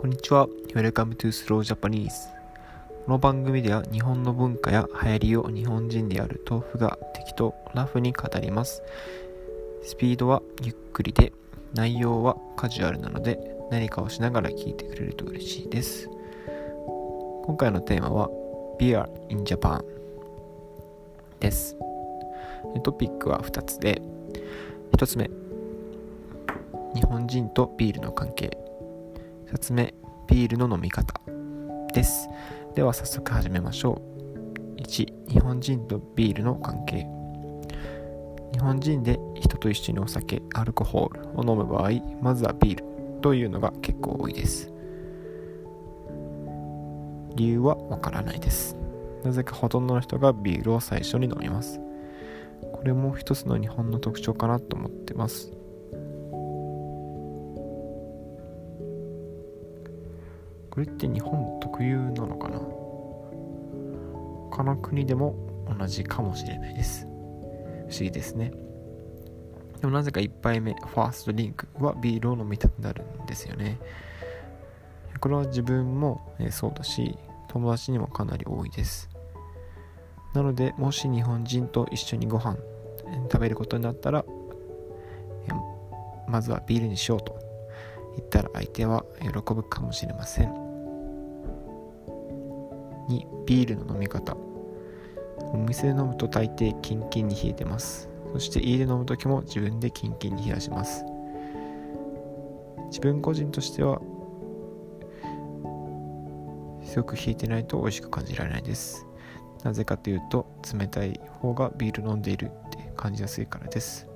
こんにちは。Welcome to Slow Japanese。この番組では日本の文化や流行りを日本人である豆腐が適当ラフに語ります。スピードはゆっくりで、内容はカジュアルなので何かをしながら聞いてくれると嬉しいです。今回のテーマは Beer in Japan です。トピックは2つで、1つ目、日本人とビールの関係。2つ目、ビールの飲み方です。では早速始めましょう。1、日本人とビールの関係。日本人で人と一緒にお酒、アルコホールを飲む場合、まずはビールというのが結構多いです。理由はわからないです。なぜかほとんどの人がビールを最初に飲みます。これも一つの日本の特徴かなと思ってます。れって日本特有なのかな？他の国でも同じかもしれないです。不思議ですね。でもなぜか1杯目、ファーストリンクはビールを飲みたくなるんですよね。これは自分もそうだし、友達にもかなり多いです。なので、もし日本人と一緒にご飯食べることになったら、まずはビールにしようと言ったら相手は喜ぶかもしれません。2、ビールの飲み方。お店で飲むと大抵キンキンに冷えてます。そして家で飲む時も自分でキンキンに冷やします。自分個人としてはすごく冷えてないと美味しく感じられないです。なぜかというと冷たい方がビール飲んでいるって感じやすいからです。